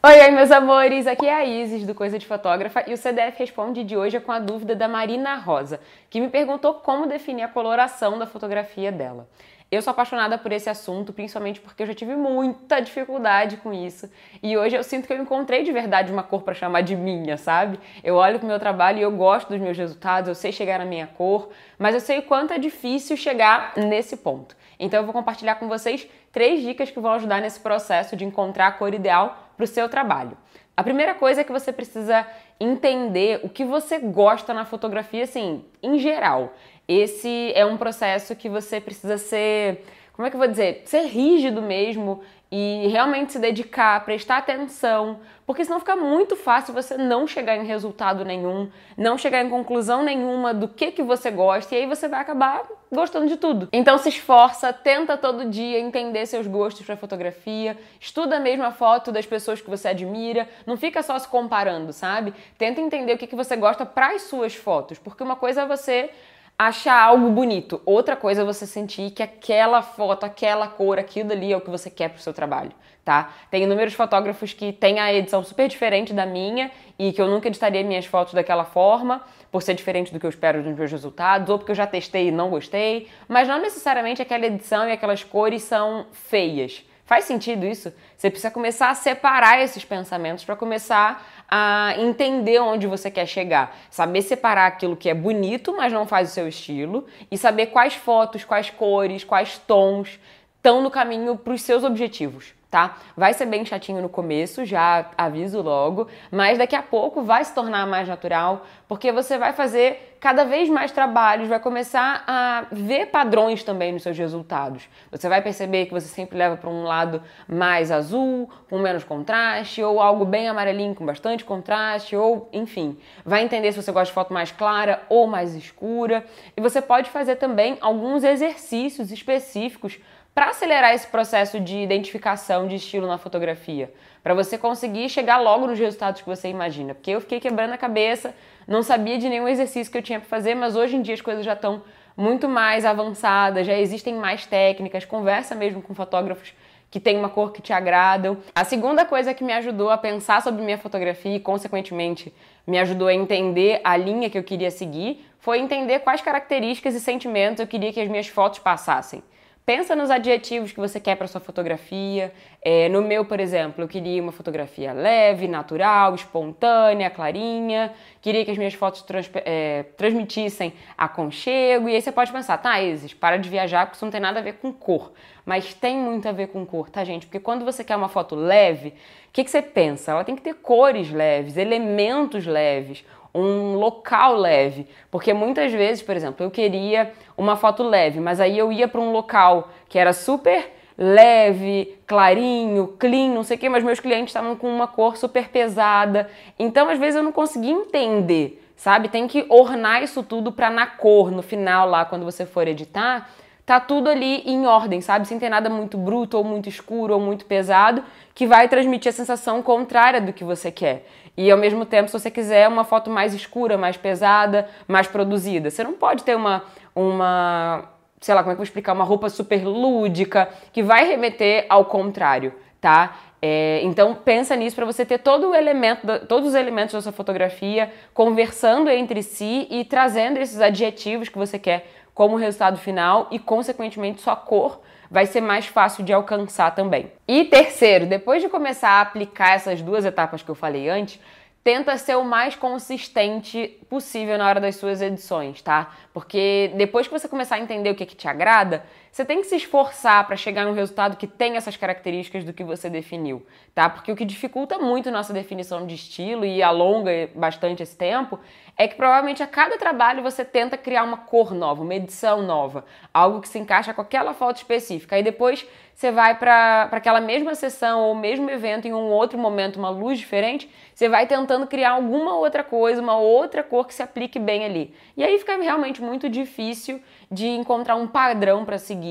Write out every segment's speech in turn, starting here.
Oi, oi, meus amores! Aqui é a Isis do Coisa de Fotógrafa e o CDF Responde de hoje é com a dúvida da Marina Rosa, que me perguntou como definir a coloração da fotografia dela. Eu sou apaixonada por esse assunto, principalmente porque eu já tive muita dificuldade com isso. E hoje eu sinto que eu encontrei de verdade uma cor para chamar de minha, sabe? Eu olho pro meu trabalho e eu gosto dos meus resultados, eu sei chegar na minha cor, mas eu sei o quanto é difícil chegar nesse ponto. Então eu vou compartilhar com vocês três dicas que vão ajudar nesse processo de encontrar a cor ideal para o seu trabalho. A primeira coisa é que você precisa entender o que você gosta na fotografia, assim, em geral. Esse é um processo que você precisa ser, como é que eu vou dizer, ser rígido mesmo e realmente se dedicar, prestar atenção, porque senão fica muito fácil você não chegar em resultado nenhum, não chegar em conclusão nenhuma do que que você gosta e aí você vai acabar gostando de tudo. Então se esforça, tenta todo dia entender seus gostos para fotografia, estuda mesmo a foto das pessoas que você admira, não fica só se comparando, sabe? Tenta entender o que que você gosta para as suas fotos, porque uma coisa é você achar algo bonito. Outra coisa é você sentir que aquela foto, aquela cor, aquilo ali é o que você quer pro seu trabalho, tá? Tem inúmeros fotógrafos que têm a edição super diferente da minha e que eu nunca editaria minhas fotos daquela forma, por ser diferente do que eu espero dos meus resultados, ou porque eu já testei e não gostei, mas não necessariamente aquela edição e aquelas cores são feias. Faz sentido isso? Você precisa começar a separar esses pensamentos para começar a entender onde você quer chegar. Saber separar aquilo que é bonito, mas não faz o seu estilo, e saber quais fotos, quais cores, quais tons estão no caminho para os seus objetivos tá? Vai ser bem chatinho no começo, já aviso logo, mas daqui a pouco vai se tornar mais natural, porque você vai fazer cada vez mais trabalhos, vai começar a ver padrões também nos seus resultados. Você vai perceber que você sempre leva para um lado mais azul, com menos contraste, ou algo bem amarelinho com bastante contraste, ou enfim, vai entender se você gosta de foto mais clara ou mais escura, e você pode fazer também alguns exercícios específicos para acelerar esse processo de identificação de estilo na fotografia, para você conseguir chegar logo nos resultados que você imagina. Porque eu fiquei quebrando a cabeça, não sabia de nenhum exercício que eu tinha para fazer, mas hoje em dia as coisas já estão muito mais avançadas, já existem mais técnicas, conversa mesmo com fotógrafos que tem uma cor que te agradam. A segunda coisa que me ajudou a pensar sobre minha fotografia e, consequentemente, me ajudou a entender a linha que eu queria seguir foi entender quais características e sentimentos eu queria que as minhas fotos passassem. Pensa nos adjetivos que você quer para sua fotografia. É, no meu, por exemplo, eu queria uma fotografia leve, natural, espontânea, clarinha. Queria que as minhas fotos trans, é, transmitissem aconchego. E aí você pode pensar, tá, Isis, para de viajar porque isso não tem nada a ver com cor. Mas tem muito a ver com cor, tá, gente? Porque quando você quer uma foto leve, o que, que você pensa? Ela tem que ter cores leves, elementos leves um local leve, porque muitas vezes, por exemplo, eu queria uma foto leve, mas aí eu ia para um local que era super leve, clarinho, clean, não sei o que, mas meus clientes estavam com uma cor super pesada. Então, às vezes eu não conseguia entender, sabe? Tem que ornar isso tudo para na cor, no final lá, quando você for editar, tá tudo ali em ordem, sabe? Sem ter nada muito bruto ou muito escuro ou muito pesado, que vai transmitir a sensação contrária do que você quer. E ao mesmo tempo, se você quiser uma foto mais escura, mais pesada, mais produzida, você não pode ter uma uma, sei lá, como é que eu vou explicar, uma roupa super lúdica que vai remeter ao contrário, tá? É, então pensa nisso para você ter todo o elemento, todos os elementos da sua fotografia conversando entre si e trazendo esses adjetivos que você quer como resultado final e consequentemente sua cor vai ser mais fácil de alcançar também. E terceiro, depois de começar a aplicar essas duas etapas que eu falei antes, tenta ser o mais consistente possível na hora das suas edições, tá? Porque depois que você começar a entender o que, que te agrada, você tem que se esforçar para chegar em um resultado que tem essas características do que você definiu, tá? Porque o que dificulta muito nossa definição de estilo e alonga bastante esse tempo é que provavelmente a cada trabalho você tenta criar uma cor nova, uma edição nova, algo que se encaixa com aquela foto específica. Aí depois você vai para aquela mesma sessão ou mesmo evento em um outro momento, uma luz diferente, você vai tentando criar alguma outra coisa, uma outra cor que se aplique bem ali. E aí fica realmente muito difícil de encontrar um padrão para seguir,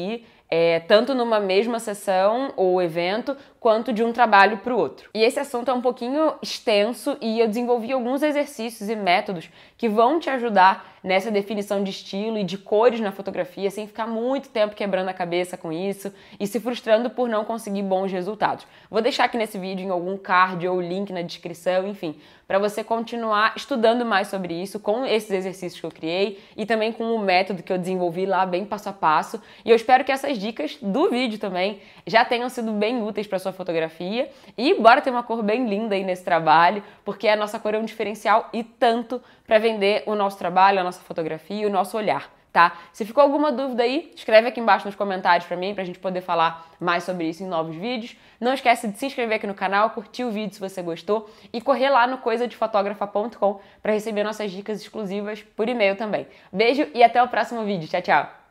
é, tanto numa mesma sessão ou evento, quanto de um trabalho para o outro. E esse assunto é um pouquinho extenso e eu desenvolvi alguns exercícios e métodos que vão te ajudar nessa definição de estilo e de cores na fotografia, sem ficar muito tempo quebrando a cabeça com isso e se frustrando por não conseguir bons resultados. Vou deixar aqui nesse vídeo em algum card ou link na descrição, enfim, para você continuar estudando mais sobre isso com esses exercícios que eu criei e também com o método que eu desenvolvi lá bem passo a passo. E eu espero que essas dicas do vídeo também já tenham sido bem úteis para sua fotografia e bora ter uma cor bem linda aí nesse trabalho, porque a nossa cor é um diferencial e tanto para vender o nosso trabalho, a nossa fotografia o nosso olhar. Tá? Se ficou alguma dúvida aí, escreve aqui embaixo nos comentários para mim, pra gente poder falar mais sobre isso em novos vídeos. Não esquece de se inscrever aqui no canal, curtir o vídeo se você gostou e correr lá no coisadefotografa.com para receber nossas dicas exclusivas por e-mail também. Beijo e até o próximo vídeo. Tchau, tchau!